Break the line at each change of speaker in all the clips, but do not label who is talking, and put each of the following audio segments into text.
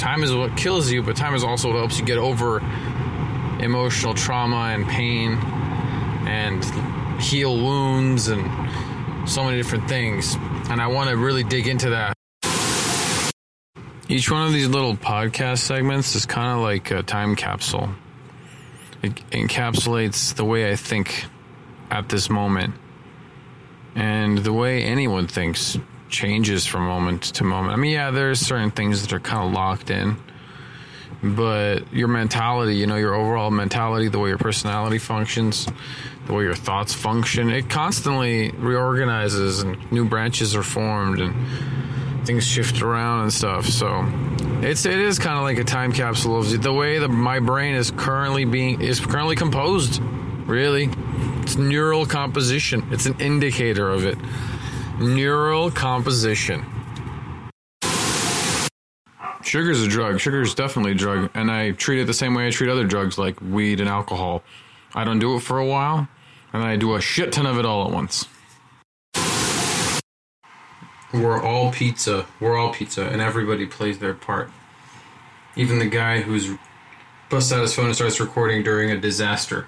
time is what kills you, but time is also what helps you get over emotional trauma and pain and heal wounds and so many different things. And I want to really dig into that. Each one of these little podcast segments is kind of like a time capsule. It encapsulates the way I think at this moment. And the way anyone thinks changes from moment to moment. I mean, yeah, there's certain things that are kind of locked in, but your mentality, you know, your overall mentality, the way your personality functions, the way your thoughts function, it constantly reorganizes and new branches are formed and things shift around and stuff. So it's it is kind of like a time capsule of the way that my brain is currently being is currently composed. Really, it's neural composition. It's an indicator of it. Neural composition. Sugar's a drug. Sugar's definitely a drug, and I treat it the same way I treat other drugs like weed and alcohol. I don't do it for a while, and then I do a shit ton of it all at once. We're all pizza. We're all pizza, and everybody plays their part. Even the guy who's busts out his phone and starts recording during a disaster.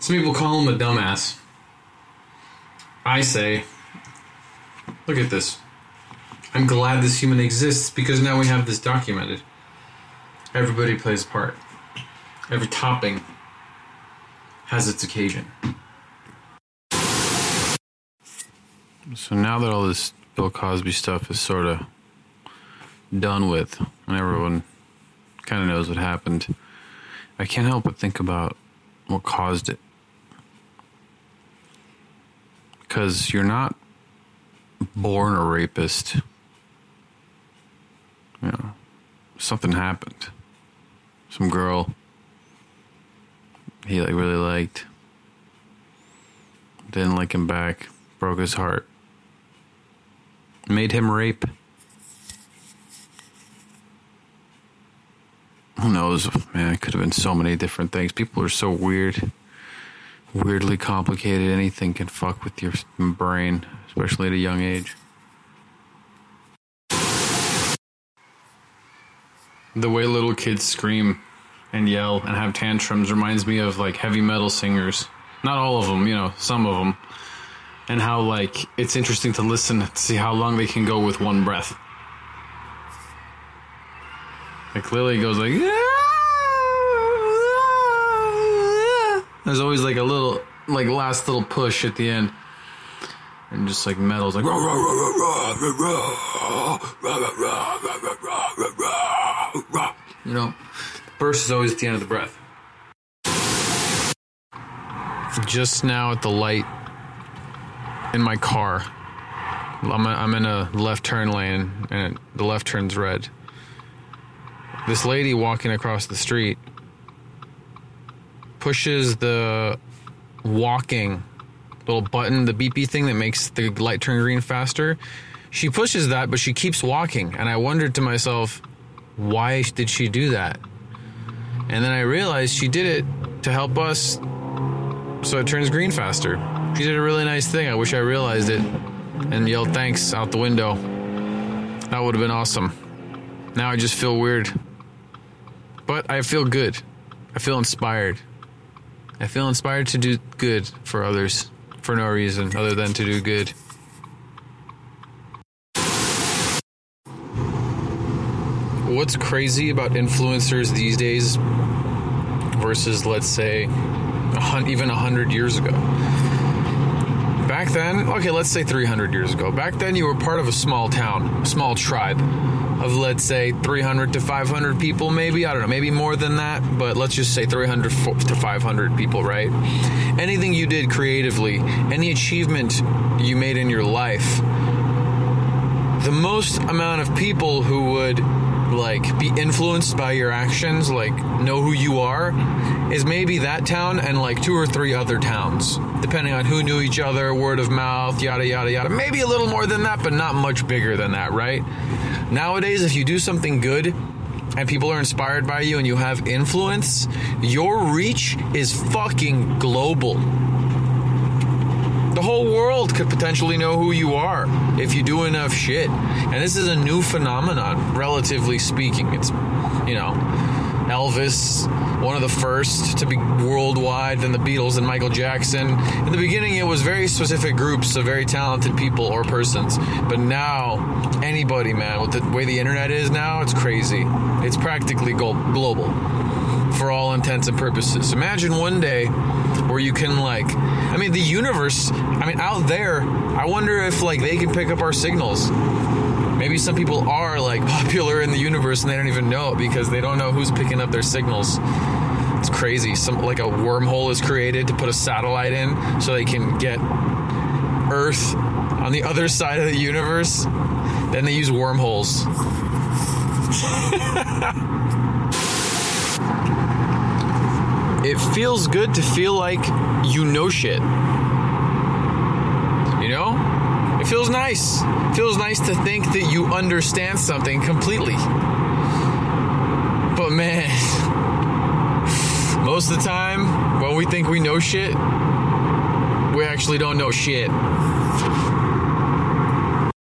Some people call him a dumbass. I say, look at this. I'm glad this human exists because now we have this documented. Everybody plays a part. Every topping has its occasion. So now that all this Bill Cosby stuff is sort of done with, and everyone kind of knows what happened, I can't help but think about what caused it. Because you're not born a rapist. You know, something happened. Some girl he like really liked didn't like him back, broke his heart made him rape. Who knows? Man, it could have been so many different things. People are so weird, weirdly complicated. Anything can fuck with your brain, especially at a young age. The way little kids scream and yell and have tantrums reminds me of like heavy metal singers. Not all of them, you know, some of them and how like it's interesting to listen to see how long they can go with one breath. Like Lily goes like There's always like a little like last little push at the end. And just like metal's like you know, burst is always at the end of the breath. Just now at the light in my car. I'm, a, I'm in a left turn lane and the left turn's red. This lady walking across the street pushes the walking little button, the beepy thing that makes the light turn green faster. She pushes that, but she keeps walking. And I wondered to myself, why did she do that? And then I realized she did it to help us so it turns green faster. She did a really nice thing. I wish I realized it and yelled thanks out the window. That would have been awesome. Now I just feel weird. But I feel good. I feel inspired. I feel inspired to do good for others for no reason other than to do good. What's crazy about influencers these days versus, let's say, even 100 years ago? Back then, okay, let's say 300 years ago, back then you were part of a small town, a small tribe of let's say 300 to 500 people, maybe. I don't know, maybe more than that, but let's just say 300 to 500 people, right? Anything you did creatively, any achievement you made in your life, the most amount of people who would like be influenced by your actions, like know who you are, is maybe that town and like two or three other towns, depending on who knew each other, word of mouth, yada yada yada. Maybe a little more than that, but not much bigger than that, right? Nowadays, if you do something good and people are inspired by you and you have influence, your reach is fucking global. The whole world could potentially know who you are if you do enough shit. And this is a new phenomenon, relatively speaking. It's, you know, Elvis, one of the first to be worldwide, then the Beatles and Michael Jackson. In the beginning, it was very specific groups of very talented people or persons. But now, anybody, man, with the way the internet is now, it's crazy. It's practically global for all intents and purposes. Imagine one day where you can like I mean the universe, I mean out there, I wonder if like they can pick up our signals. Maybe some people are like popular in the universe and they don't even know it because they don't know who's picking up their signals. It's crazy. Some like a wormhole is created to put a satellite in so they can get Earth on the other side of the universe. Then they use wormholes. it feels good to feel like you know shit. You know? It feels nice. It feels nice to think that you understand something completely. But man, most of the time when we think we know shit, we actually don't know shit.